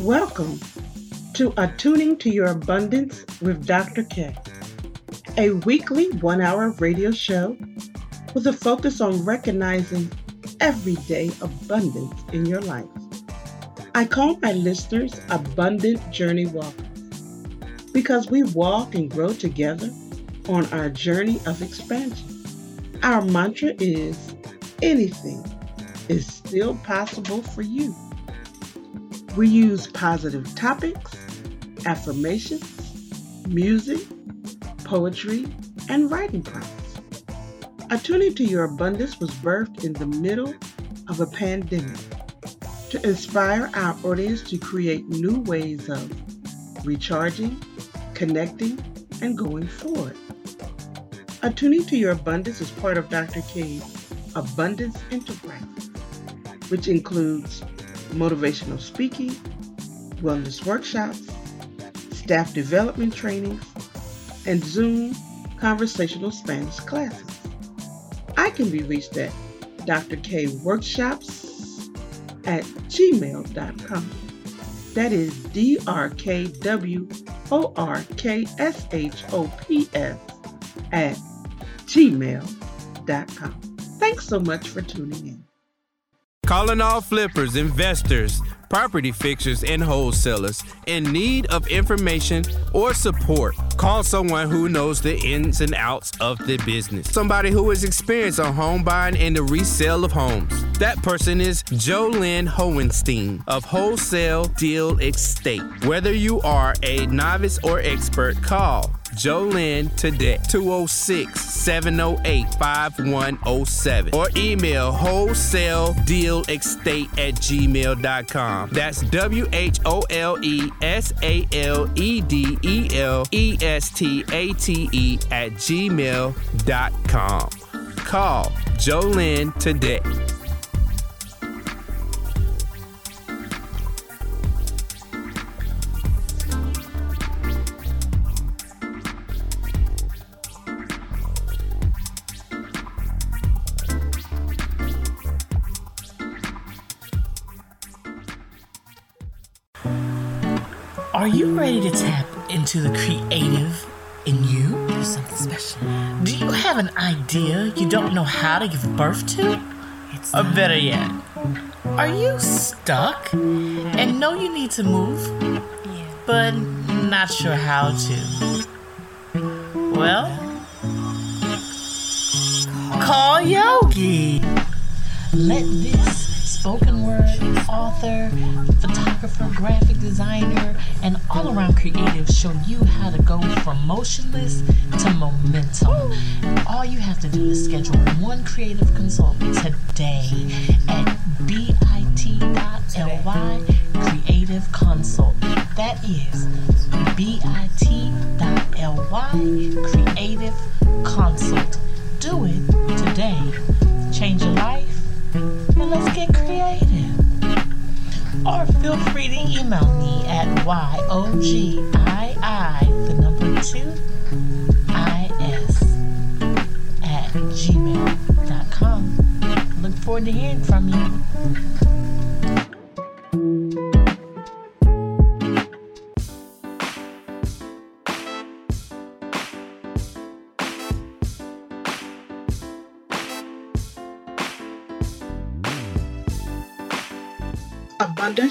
Welcome to Attuning to Your Abundance with Dr. K, a weekly one hour radio show with a focus on recognizing everyday abundance in your life. I call my listeners Abundant Journey Walkers because we walk and grow together on our journey of expansion. Our mantra is anything is still possible for you. We use positive topics, affirmations, music, poetry, and writing prompts. Attuning to Your Abundance was birthed in the middle of a pandemic to inspire our audience to create new ways of recharging, connecting, and going forward. Attuning to Your Abundance is part of Dr. K's Abundance Enterprise, which includes motivational speaking, wellness workshops, staff development trainings, and Zoom conversational Spanish classes. I can be reached at drkworkshops at gmail.com. That is D R K W O R K S H O P S at gmail.com. Thanks so much for tuning in. Calling all flippers, investors, property fixers, and wholesalers in need of information or support. Call someone who knows the ins and outs of the business. Somebody who is experienced on home buying and the resale of homes. That person is Jolynn Hohenstein of Wholesale Deal Estate. Whether you are a novice or expert, call Jolynn today, 206 708 5107, or email wholesale deal estate at gmail.com. That's W H O L E S A L E D E L E S T A T E at gmail.com. Call Jolynn today. You ready to tap into the creative in you? Do something special. Do you have an idea you don't know how to give birth to? It's or better yet, are you stuck and know you need to move, but not sure how to? Well, call Yogi. Let this spoken word author, photographer, graphic designer, and all around creative show you how to go from motionless to momentum. All you have to do is schedule one creative consult today at bit.ly creative consult. That is bit.ly creative consult. Do it today. Change your life feel free to email me at YOGII, the number two, IS, at gmail.com. Look forward to hearing from you.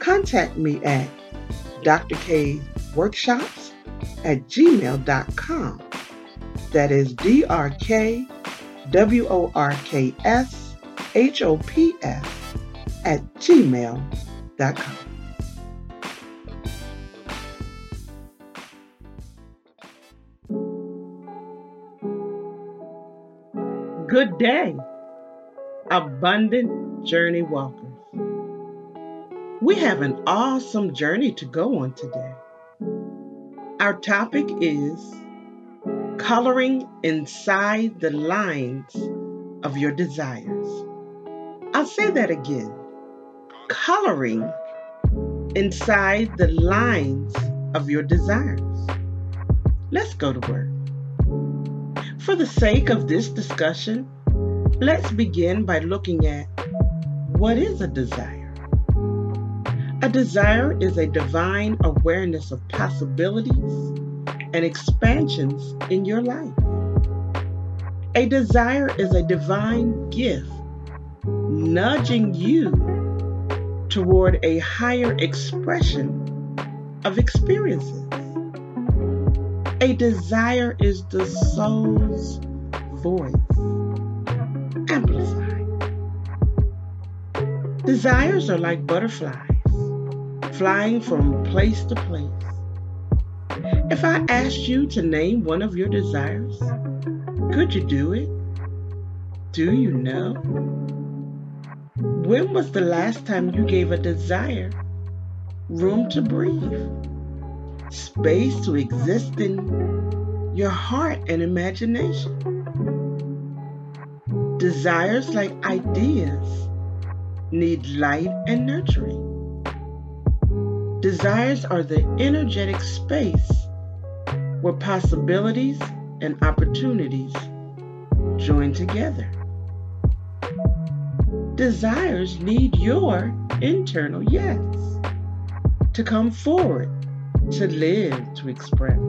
contact me at Dr. K Workshops at gmail.com. That is D R K W O R K S H O P S at gmail.com. Good day, abundant journey walkers. We have an awesome journey to go on today. Our topic is coloring inside the lines of your desires. I'll say that again. Coloring inside the lines of your desires. Let's go to work. For the sake of this discussion, let's begin by looking at what is a desire? A desire is a divine awareness of possibilities and expansions in your life. A desire is a divine gift nudging you toward a higher expression of experiences. A desire is the soul's voice, amplified. Desires are like butterflies, flying from place to place. If I asked you to name one of your desires, could you do it? Do you know? When was the last time you gave a desire room to breathe, space to exist in your heart and imagination? Desires like ideas need light and nurturing. Desires are the energetic space where possibilities and opportunities join together. Desires need your internal yes to come forward, to live, to express.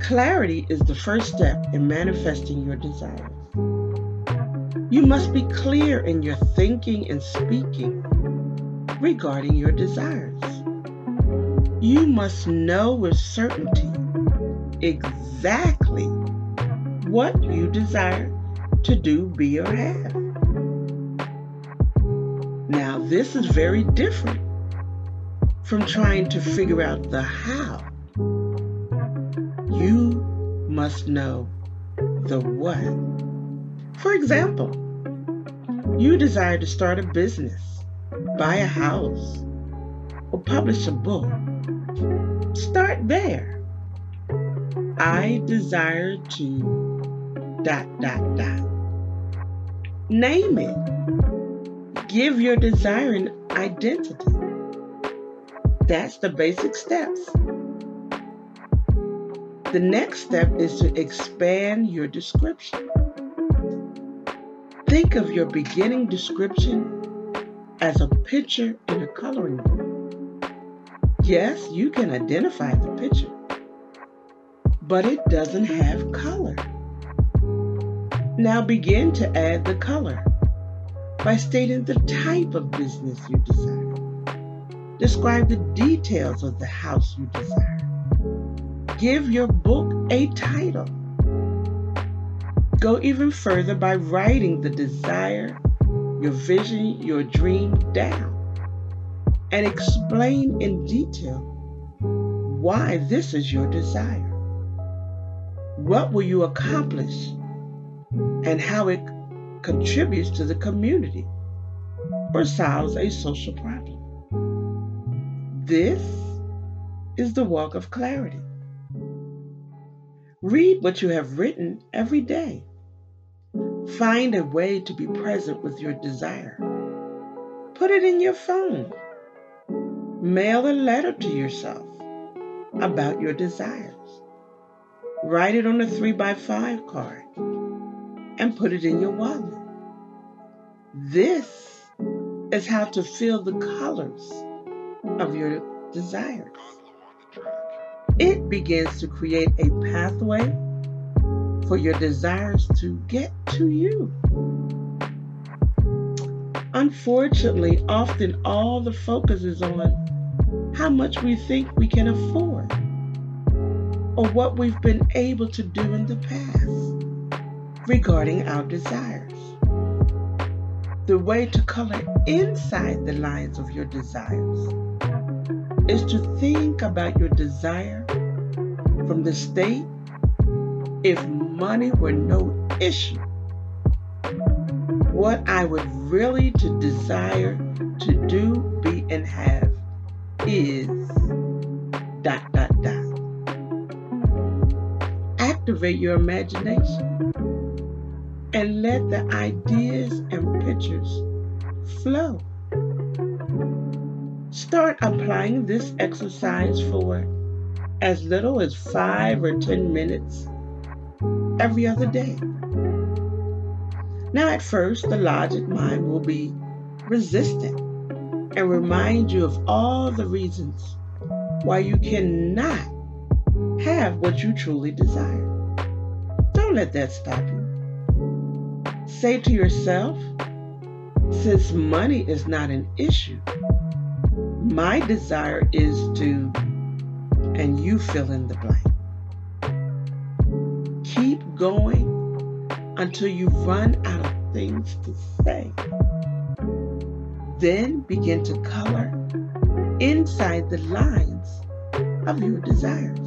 Clarity is the first step in manifesting your desires. You must be clear in your thinking and speaking regarding your desires. You must know with certainty exactly what you desire to do, be, or have. Now, this is very different from trying to figure out the how. You must know the what. For example, you desire to start a business, buy a house, or publish a book. Start there. I desire to dot dot dot. Name it. Give your desire an identity. That's the basic steps. The next step is to expand your description. Think of your beginning description as a picture in a coloring book. Yes, you can identify the picture, but it doesn't have color. Now begin to add the color by stating the type of business you desire. Describe the details of the house you desire. Give your book a title. Go even further by writing the desire, your vision, your dream down and explain in detail why this is your desire. What will you accomplish and how it contributes to the community or solves a social problem. This is the walk of clarity. Read what you have written every day. Find a way to be present with your desire. Put it in your phone. Mail a letter to yourself about your desires. Write it on a 3 by 5 card and put it in your wallet. This is how to feel the colors of your desires. It begins to create a pathway for your desires to get to you. Unfortunately, often all the focus is on how much we think we can afford or what we've been able to do in the past regarding our desires. The way to color inside the lines of your desires is to think about your desire from the state if money were no issue. What I would really to desire to do, be, and have is dot dot dot. Activate your imagination and let the ideas and pictures flow. Start applying this exercise for as little as five or ten minutes every other day. Now, at first, the logic mind will be resistant and remind you of all the reasons why you cannot have what you truly desire. Don't let that stop you. Say to yourself, since money is not an issue, my desire is to, and you fill in the blank. Going until you run out of things to say. Then begin to color inside the lines of your desires.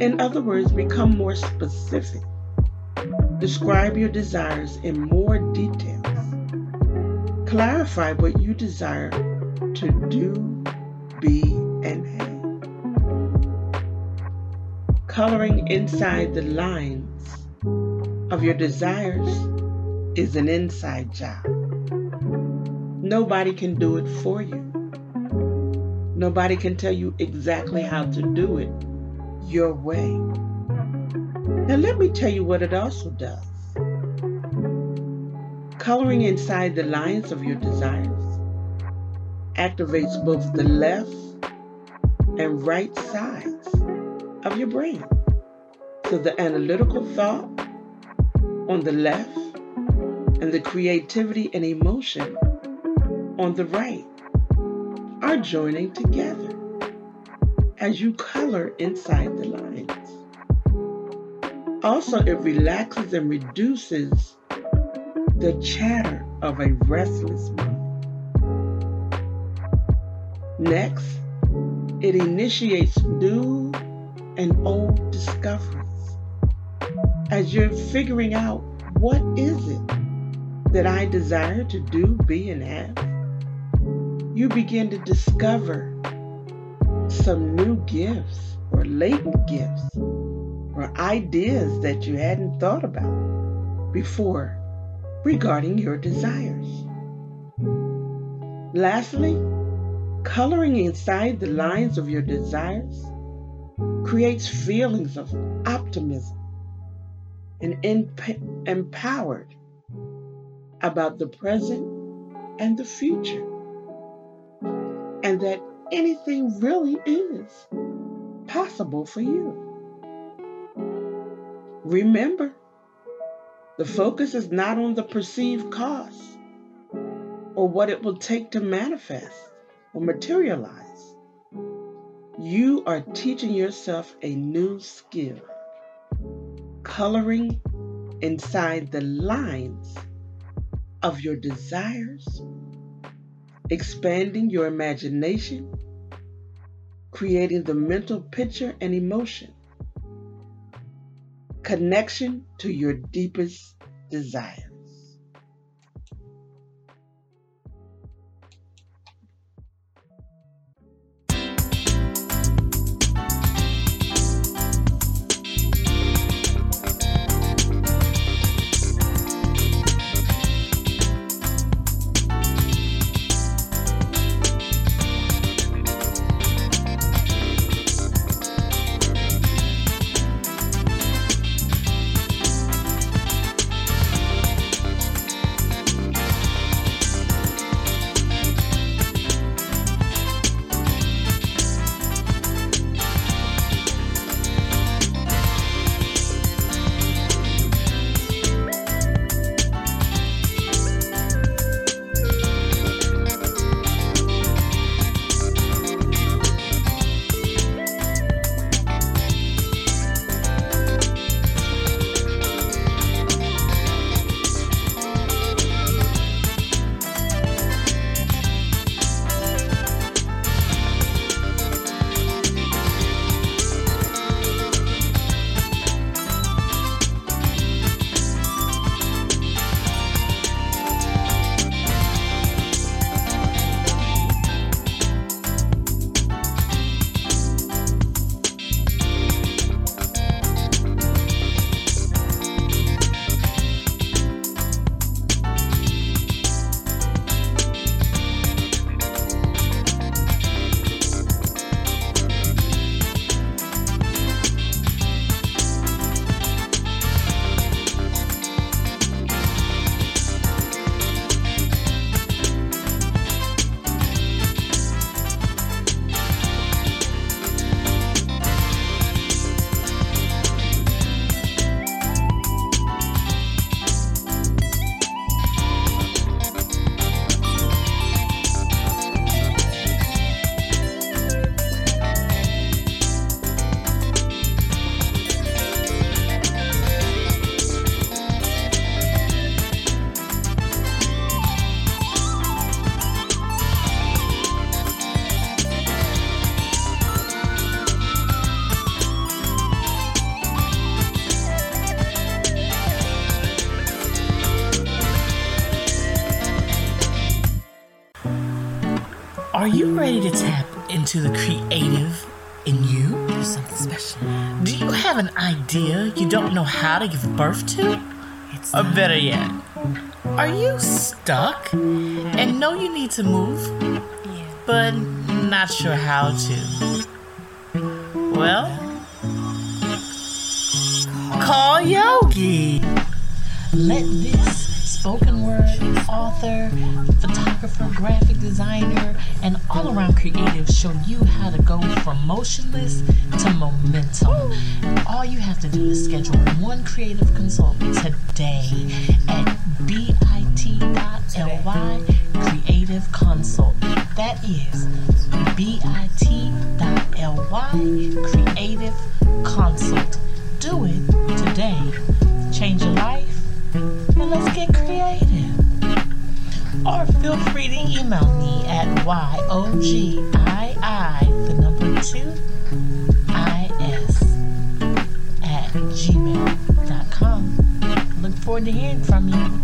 In other words, become more specific. Describe your desires in more details. Clarify what you desire to do, be, Coloring inside the lines of your desires is an inside job. Nobody can do it for you. Nobody can tell you exactly how to do it your way. Now, let me tell you what it also does. Coloring inside the lines of your desires activates both the left and right sides of your brain. So the analytical thought on the left and the creativity and emotion on the right are joining together as you color inside the lines. Also, it relaxes and reduces the chatter of a restless mind. Next, it initiates new and old discoveries. As you're figuring out what is it that I desire to do, be, and have, you begin to discover some new gifts or latent gifts or ideas that you hadn't thought about before regarding your desires. Lastly, coloring inside the lines of your desires creates feelings of optimism and emp- empowered about the present and the future and that anything really is possible for you. Remember, the focus is not on the perceived cost or what it will take to manifest or materialize. You are teaching yourself a new skill, coloring inside the lines of your desires expanding your imagination, creating the mental picture and emotion, connection to your deepest desire. How to give birth to? It's or better yet, are you stuck and know you need to move, but not sure how to? Well, call Yogi. Let this spoken word author, photographer, graphic designer, and all around creative show you how to go from motionless creative consult. Do it today. Change your life and let's get creative. Or feel free to email me at YOGII, the number two, IS at gmail.com. Look forward to hearing from you.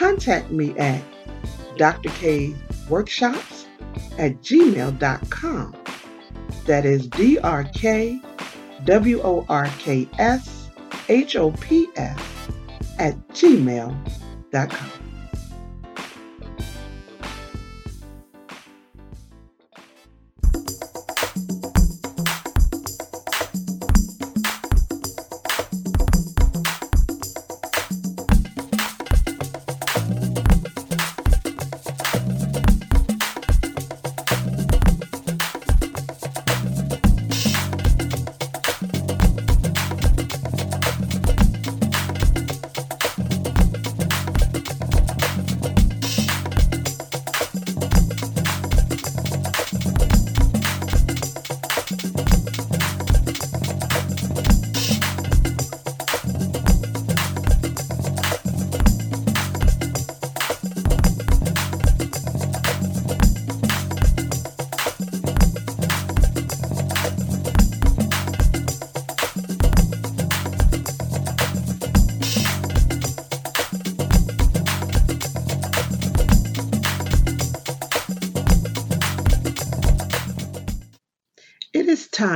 contact me at drkworkshops at gmail.com. That is D R K W O R K S H O P S at gmail.com.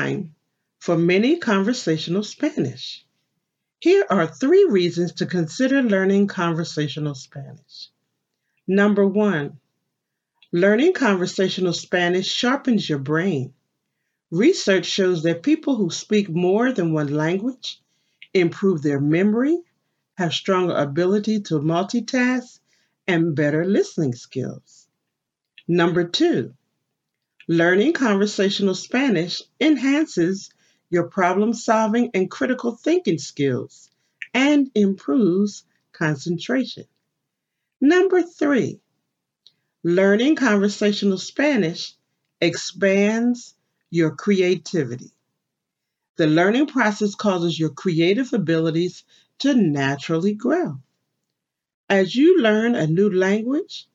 time for mini conversational Spanish. Here are three reasons to consider learning conversational Spanish. Number one, learning conversational Spanish sharpens your brain. Research shows that people who speak more than one language improve their memory, have stronger ability to multitask, and better listening skills. Number two, learning conversational Spanish enhances your problem solving and critical thinking skills and improves concentration. Number three, learning conversational Spanish expands your creativity. The learning process causes your creative abilities to naturally grow. As you learn a new language,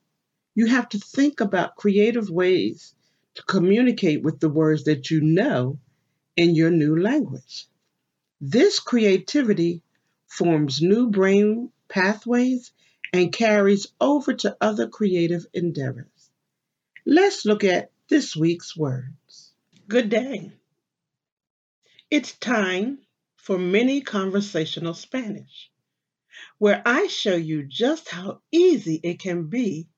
you have to think about creative ways to communicate with the words that you know in your new language. This creativity forms new brain pathways and carries over to other creative endeavors. Let's look at this week's words. Good day. It's time for mini conversational Spanish, where I show you just how easy it can be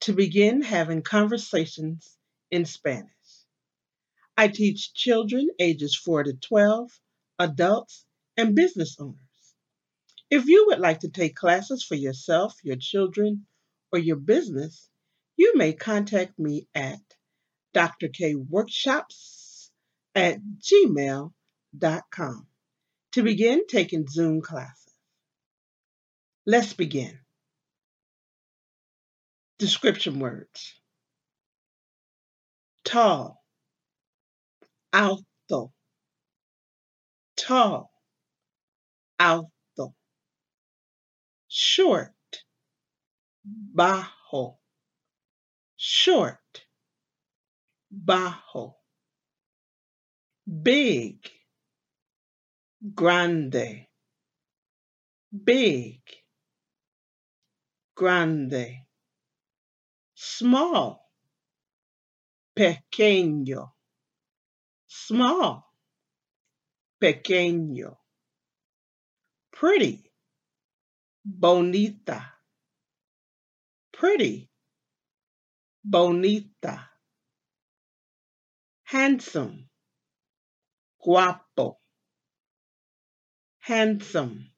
to begin having conversations in Spanish. I teach children ages 4 to 12, adults, and business owners. If you would like to take classes for yourself, your children, or your business, you may contact me at drkworkshops at gmail.com to begin taking Zoom classes. Let's begin. Description words tall, alto, tall, alto, short, bajo, short, bajo, big, grande, big, grande, small, pequeño, small, pequeño, pretty, bonita, pretty, bonita, handsome, guapo, handsome,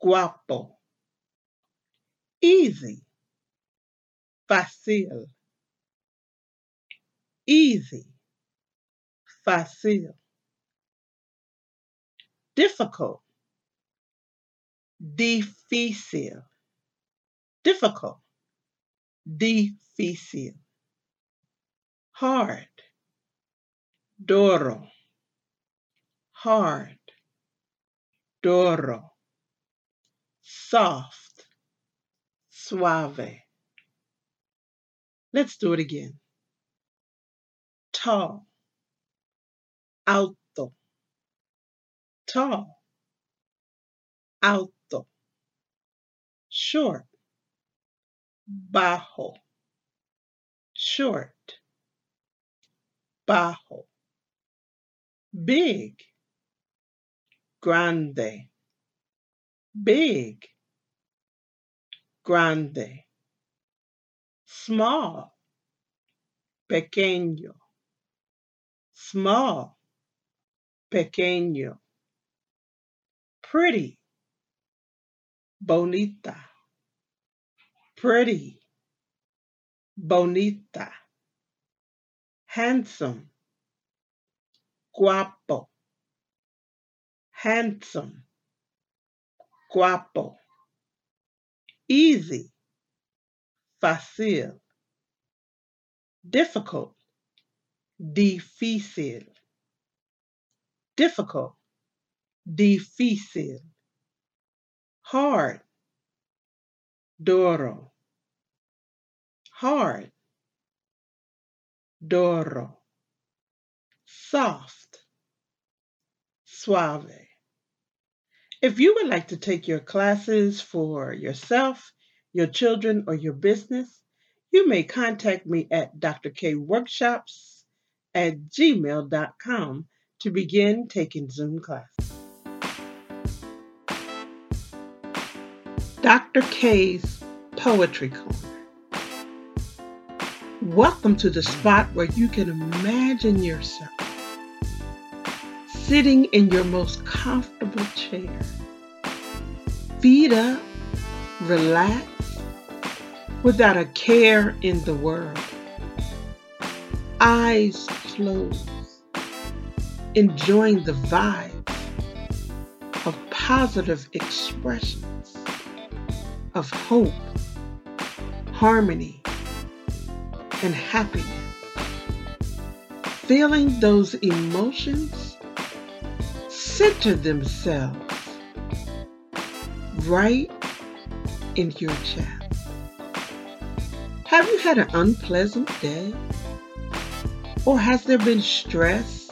guapo, easy, fácil, easy, fácil, difficult, difícil, difficult, difícil, hard, duro, hard, duro, soft, suave. Let's do it again. Tall, alto, tall, alto, short, bajo, short, bajo, big, grande, big, grande, small, pequeño, small, pequeño, pretty, bonita, pretty, bonita, handsome, guapo, handsome, guapo, easy, fácil, difficult, difícil, difficult, difícil, hard, duro, hard, duro, soft, suave. If you would like to take your classes for yourself, your children, or your business, you may contact me at drkworkshops at gmail.com to begin taking Zoom classes. Dr. K's Poetry Corner. Welcome to the spot where you can imagine yourself sitting in your most comfortable chair, feet up, relaxed, without a care in the world, eyes closed, enjoying the vibe of positive expressions of hope, harmony, and happiness. Feeling those emotions center themselves right in your chest. Have you had an unpleasant day? Or has there been stress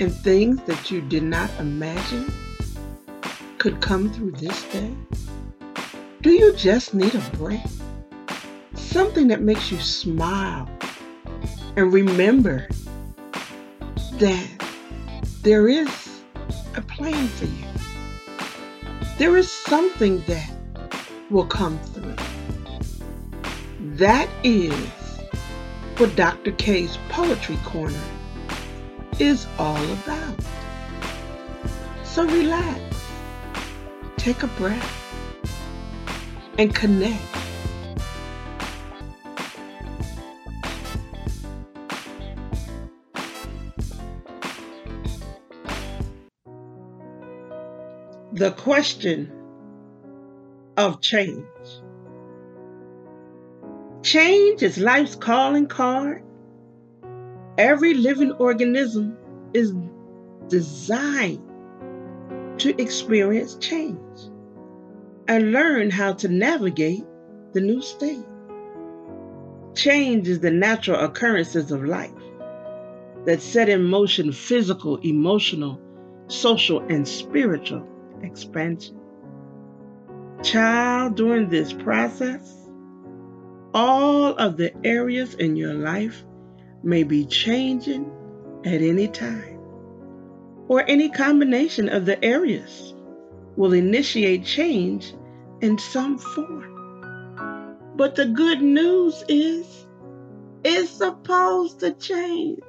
and things that you did not imagine could come through this day? Do you just need a break? Something that makes you smile and remember that there is a plan for you. There is something that will come through. That is what Dr. K's Poetry Corner is all about. So relax, take a breath, and connect. The question of change. Change is life's calling card. Every living organism is designed to experience change and learn how to navigate the new state. Change is the natural occurrences of life that set in motion physical, emotional, social, and spiritual expansion. Child, during this process, all of the areas in your life may be changing at any time, or any combination of the areas will initiate change in some form. But the good news is, it's supposed to change.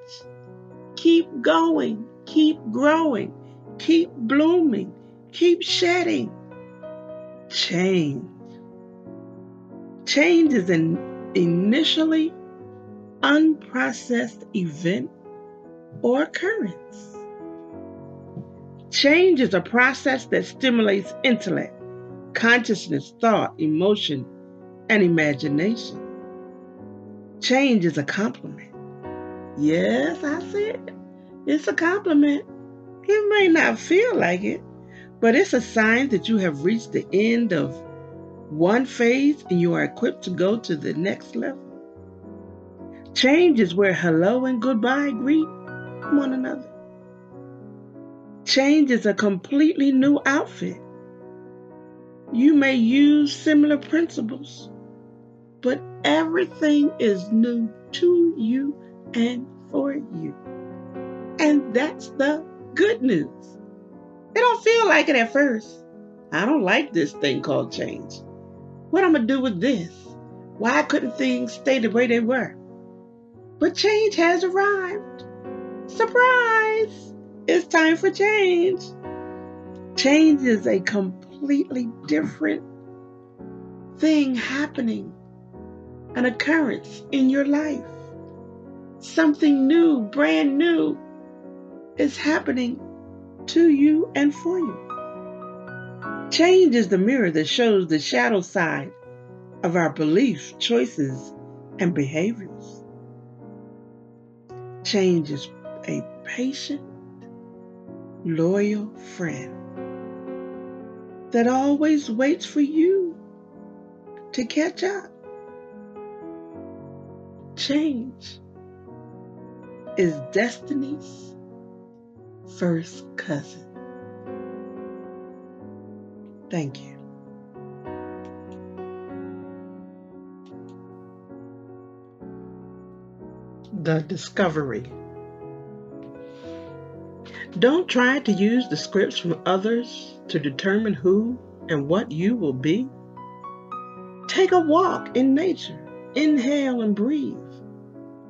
Keep going, keep growing, keep blooming, keep shedding. Change. Change is an initially unprocessed event or occurrence. Change is a process that stimulates intellect, consciousness, thought, emotion, and imagination. Change is a compliment. Yes, I said it's a compliment. It may not feel like it, but it's a sign that you have reached the end of one phase and you are equipped to go to the next level. Change is where hello and goodbye greet one another. Change is a completely new outfit. You may use similar principles, but everything is new to you and for you. And that's the good news. It don't feel like it at first. I don't like this thing called change. What I'm gonna do with this? Why couldn't things stay the way they were? But change has arrived. Surprise! It's time for change. Change is a completely different thing happening an occurrence in your life. Something new, brand new, is happening to you and for you. Change is the mirror that shows the shadow side of our beliefs, choices, and behaviors. Change is a patient, loyal friend that always waits for you to catch up. Change is destiny's first cousin. Thank you. The discovery. Don't try to use the scripts from others to determine who and what you will be. Take a walk in nature. Inhale and breathe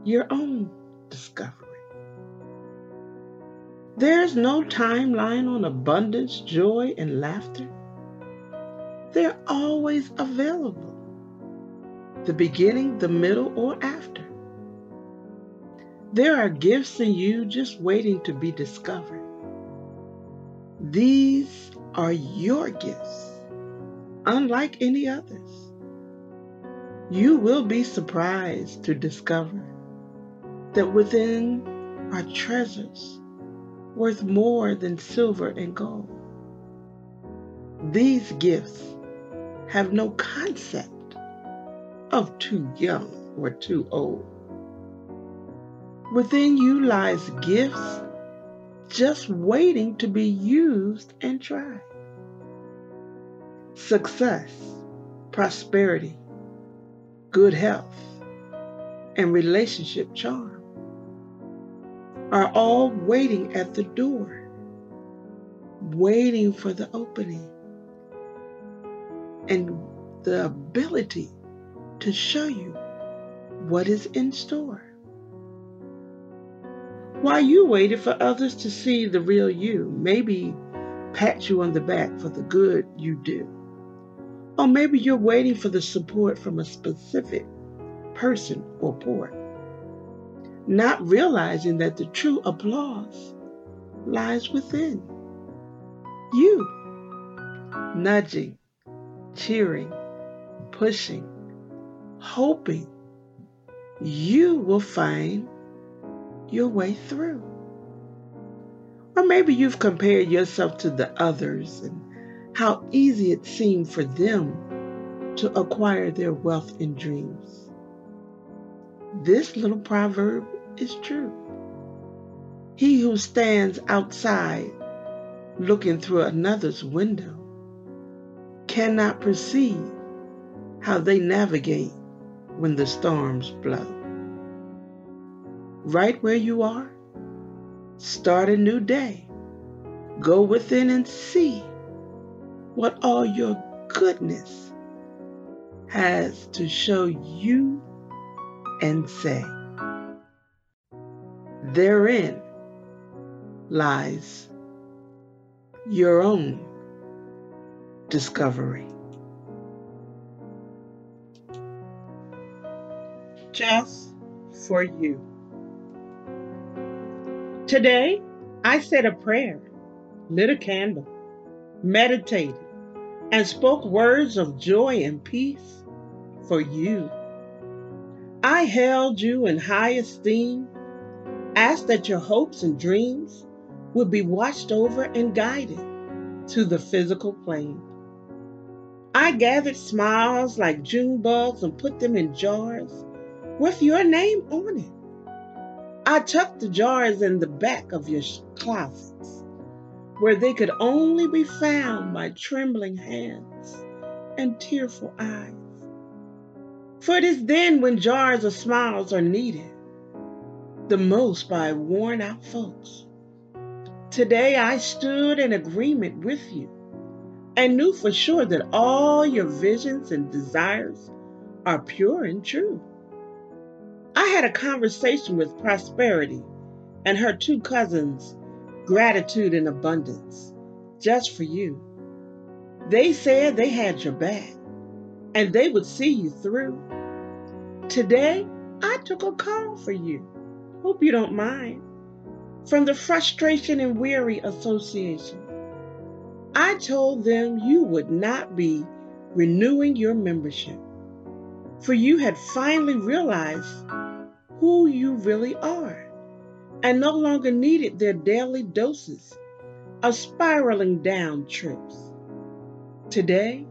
your own discovery. There's no timeline on abundance, joy, and laughter. They're always available. The beginning, the middle, or after. There are gifts in you just waiting to be discovered. These are your gifts, unlike any others. You will be surprised to discover that within are treasures worth more than silver and gold. These gifts have no concept of too young or too old. Within you lies gifts just waiting to be used and tried. Success, prosperity, good health, and relationship charm are all waiting at the door, waiting for the opening and the ability to show you what is in store. While you waited for others to see the real you, maybe pat you on the back for the good you do. Or maybe you're waiting for the support from a specific person or port not realizing that the true applause lies within you. nudging, cheering, pushing, hoping you will find your way through. Or maybe you've compared yourself to the others and how easy it seemed for them to acquire their wealth and dreams. This little proverb is true. He who stands outside looking through another's window cannot perceive how they navigate when the storms blow. Right where you are, start a new day. Go within and see what all your goodness has to show you and say. Therein lies your own discovery. Just for you. Today, I said a prayer, lit a candle, meditated, and spoke words of joy and peace for you. I held you in high esteem, asked that your hopes and dreams would be watched over and guided to the physical plane. I gathered smiles like June bugs and put them in jars with your name on it. I tucked the jars in the back of your closets where they could only be found by trembling hands and tearful eyes. For it is then when jars of smiles are needed, the most by worn out folks. Today I stood in agreement with you and knew for sure that all your visions and desires are pure and true. I had a conversation with Prosperity and her two cousins, Gratitude and Abundance, just for you. They said they had your back and they would see you through. Today, I took a call for you. Hope you don't mind from the Frustration and Weary Association. I told them you would not be renewing your membership, for you had finally realized who you really are and no longer needed their daily doses of spiraling down trips. Today,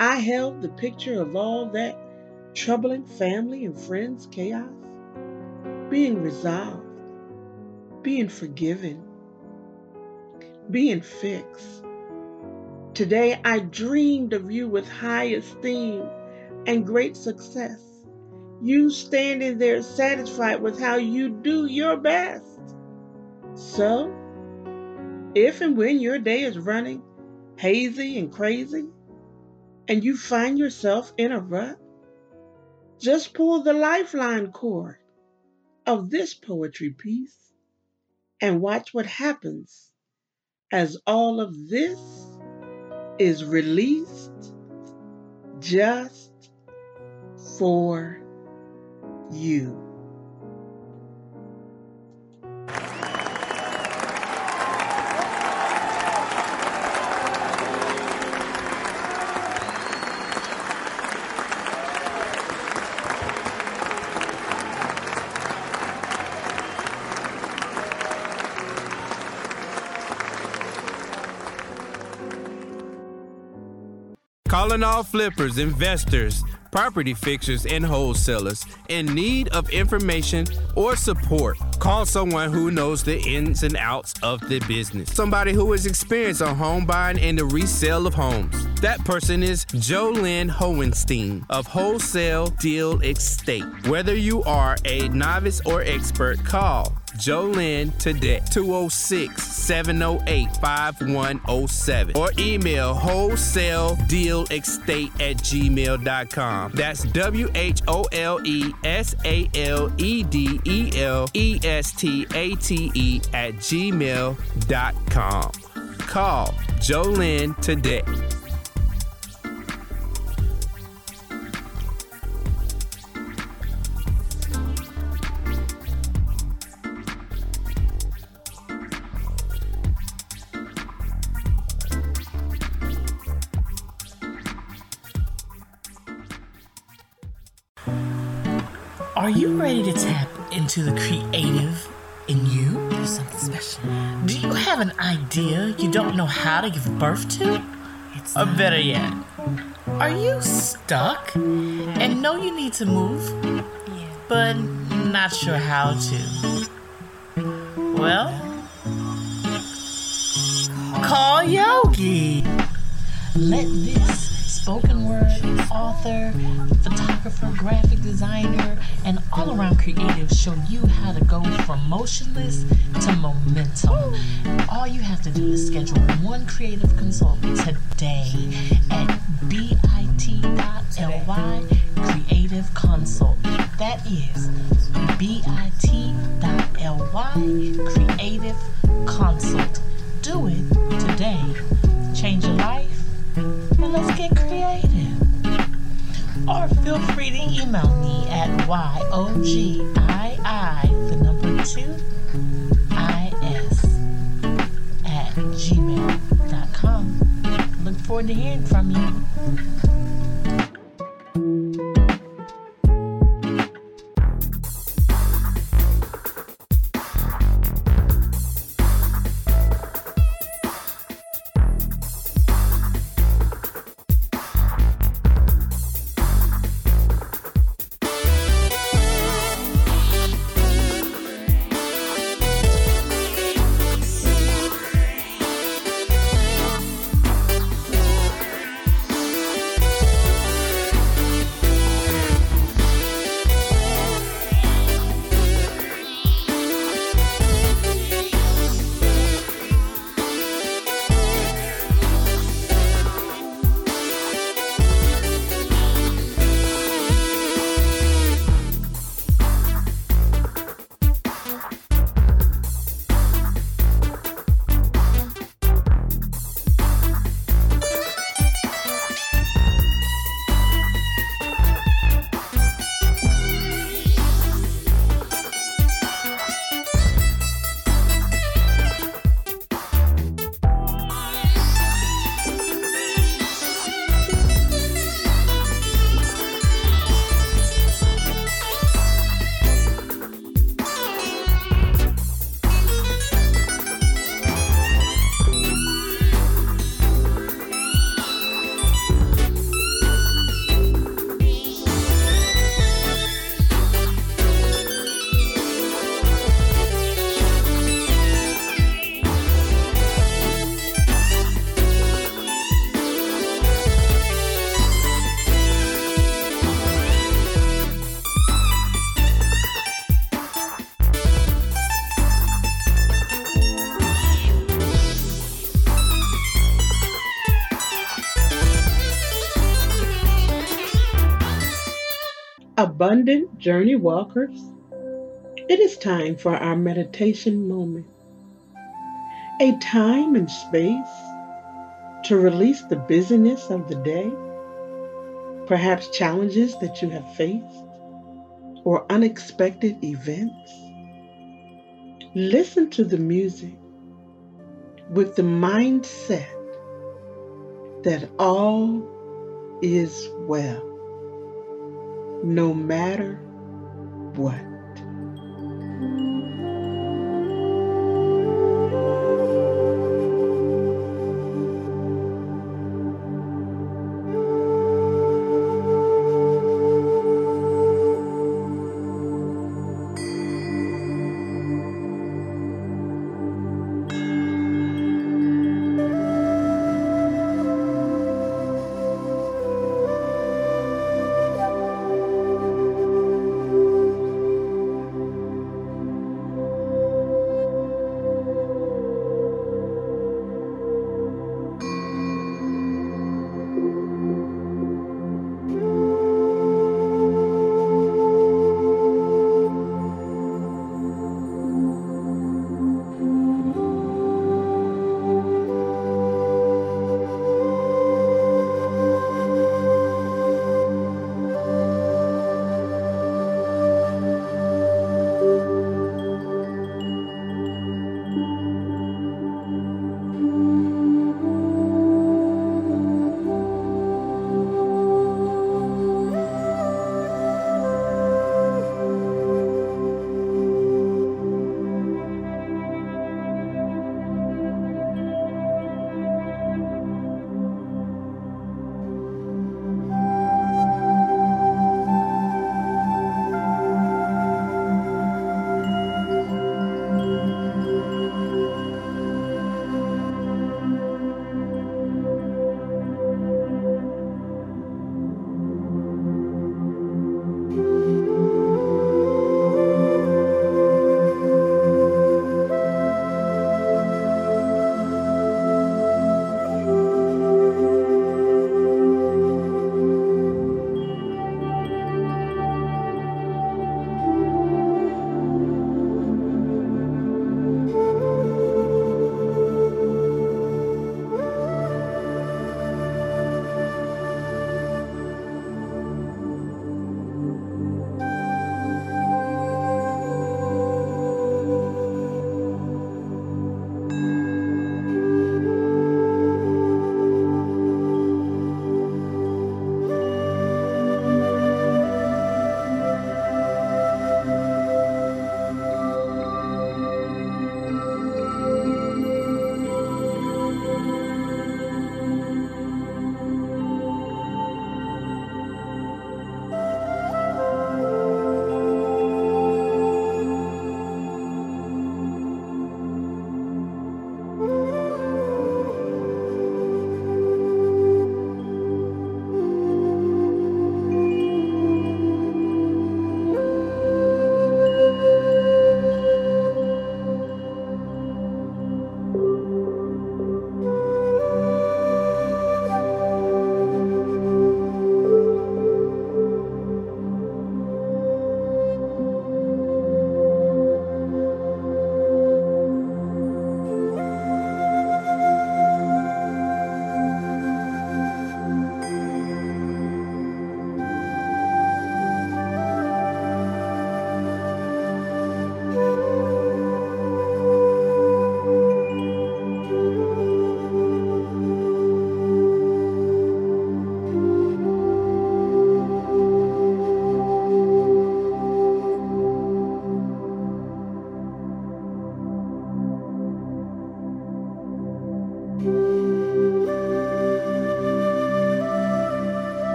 I held the picture of all that troubling family and friends chaos being resolved being forgiven, being fixed. Today I dreamed of you with high esteem and great success. You standing there satisfied with how you do your best. So, if and when your day is running hazy and crazy, and you find yourself in a rut, just pull the lifeline cord of this poetry piece and watch what happens as all of this is released just for you. Calling all flippers, investors, property fixers, and wholesalers in need of information or support. Call someone who knows the ins and outs of the business. Somebody who is experienced on home buying and the resale of homes. That person is Jolynn Hohenstein of Wholesale Deal Estate. Whether you are a novice or expert, call Jolynn today, 206 708 5107, or email wholesale deal estate at gmail.com. That's W H O L E S A L E D E L E S T A T E at gmail.com. Call Jolynn today. Into the creative in you? Do something special. Do you have an idea you don't know how to give birth to? It's or better yet, are you stuck and know you need to move, but not sure how to? Well, call Yogi. Let this spoken word author, photographer, graphic designer, and all around creative show you how to go from motionless to momentum. All you have to do is schedule one creative consult today at bit.ly creative consult. That is bit.ly creative consult. Do it today. Change your life and let's get creative. Or feel free to email me at YOGII, the number two, IS, at gmail.com. Look forward to hearing from you. Abundant Journey Walkers, it is time for our meditation moment. A time and space to release the busyness of the day, perhaps challenges that you have faced, or unexpected events. Listen to the music with the mindset that all is well no matter what.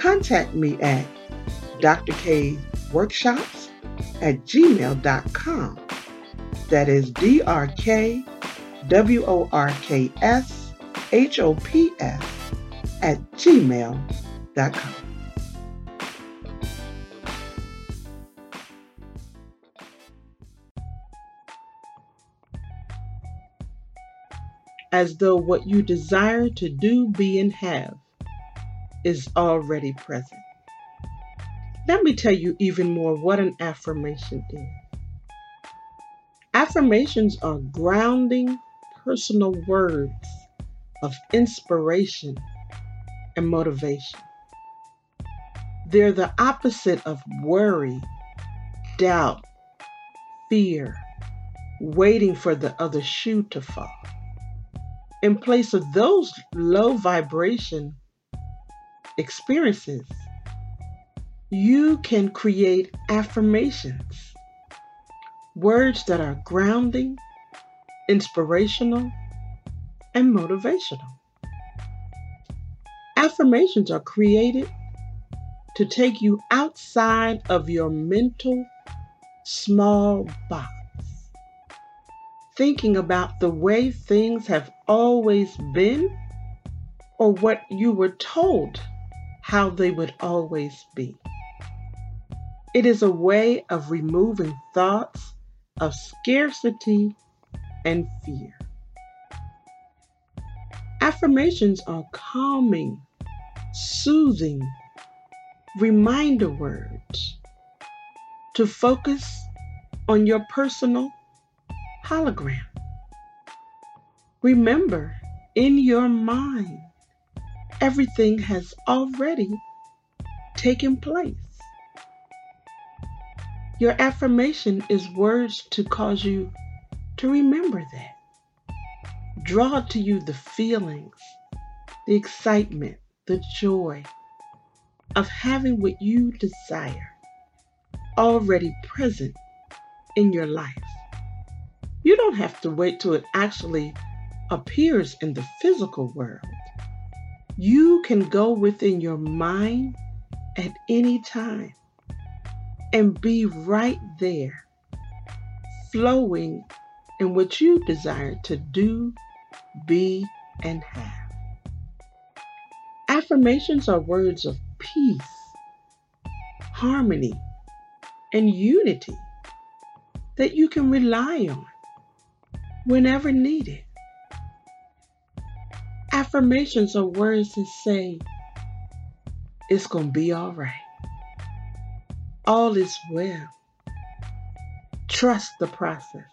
contact me at drkworkshops at gmail.com. That is D R K W O R K S H O P S at gmail.com. As though what you desire to do, be, and have is already present. Let me tell you even more what an affirmation is. Affirmations are grounding personal words of inspiration and motivation. They're the opposite of worry, doubt, fear, waiting for the other shoe to fall. In place of those low vibration experiences, you can create affirmations, words that are grounding, inspirational, and motivational. Affirmations are created to take you outside of your mental small box, thinking about the way things have always been or what you were told how they would always be. It is a way of removing thoughts of scarcity and fear. Affirmations are calming soothing reminder words to focus on your personal hologram. Remember, in your mind, everything has already taken place. Your affirmation is words to cause you to remember that. Draw to you the feelings, the excitement, the joy of having what you desire already present in your life. You don't have to wait till it actually appears in the physical world. You can go within your mind at any time and be right there, flowing in what you desire to do, be, and have. Affirmations are words of peace, harmony, and unity that you can rely on whenever needed. Affirmations are words that say, it's going to be all right. All is well. Trust the process.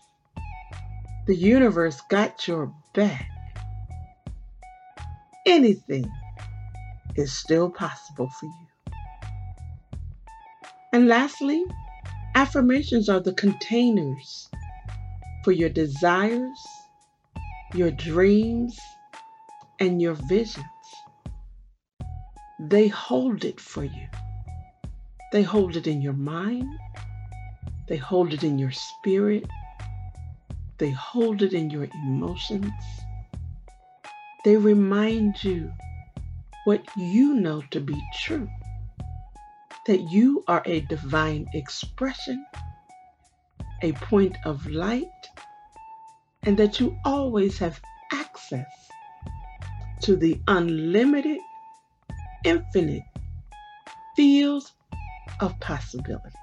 The universe got your back. Anything is still possible for you. And lastly, affirmations are the containers for your desires, your dreams, and your visions. They hold it for you. They hold it in your mind. They hold it in your spirit. They hold it in your emotions. They remind you what you know to be true that you are a divine expression, a point of light, and that you always have access to the unlimited, infinite fields of possibilities.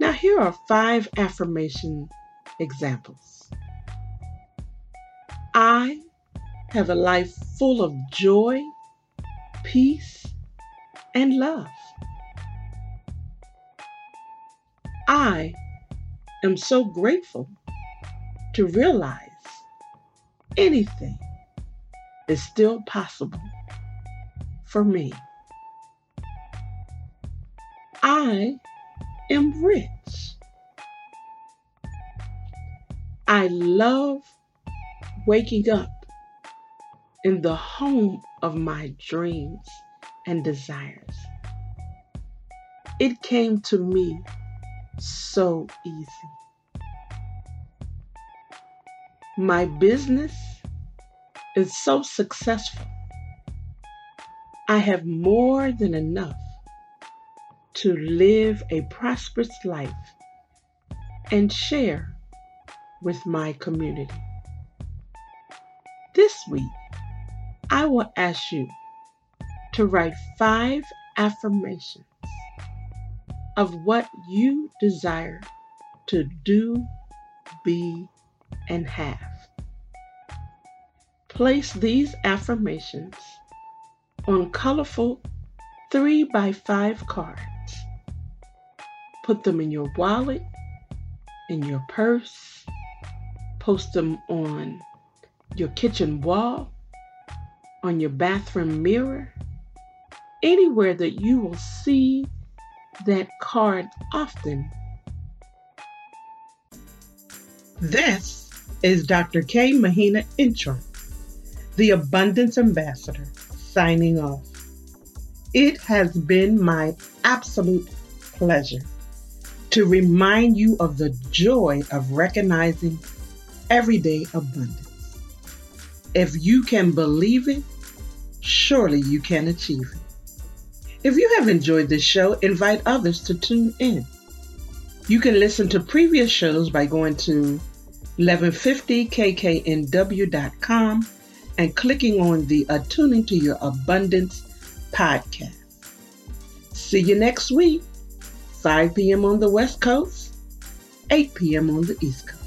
Now, here are five affirmation examples. I have a life full of joy peace, and love. I am so grateful to realize anything is still possible for me. I am rich. I love waking up in the home of my dreams and desires. It came to me so easy. My business is so successful. I have more than enough to live a prosperous life and share with my community. This week, I will ask you to write five affirmations of what you desire to do, be, and have. Place these affirmations on colorful 3 by 5 cards. Put them in your wallet, in your purse, post them on your kitchen wall, on your bathroom mirror, anywhere that you will see that card often. This is Dr. K. Mahina Intro, the Abundance Ambassador, signing off. It has been my absolute pleasure to remind you of the joy of recognizing everyday abundance. If you can believe it, surely you can achieve it. If you have enjoyed this show, invite others to tune in. You can listen to previous shows by going to 1150kknw.com and clicking on the uh, Attuning to Your Abundance podcast. See you next week, 5 p.m. on the West Coast, 8 p.m. on the East Coast.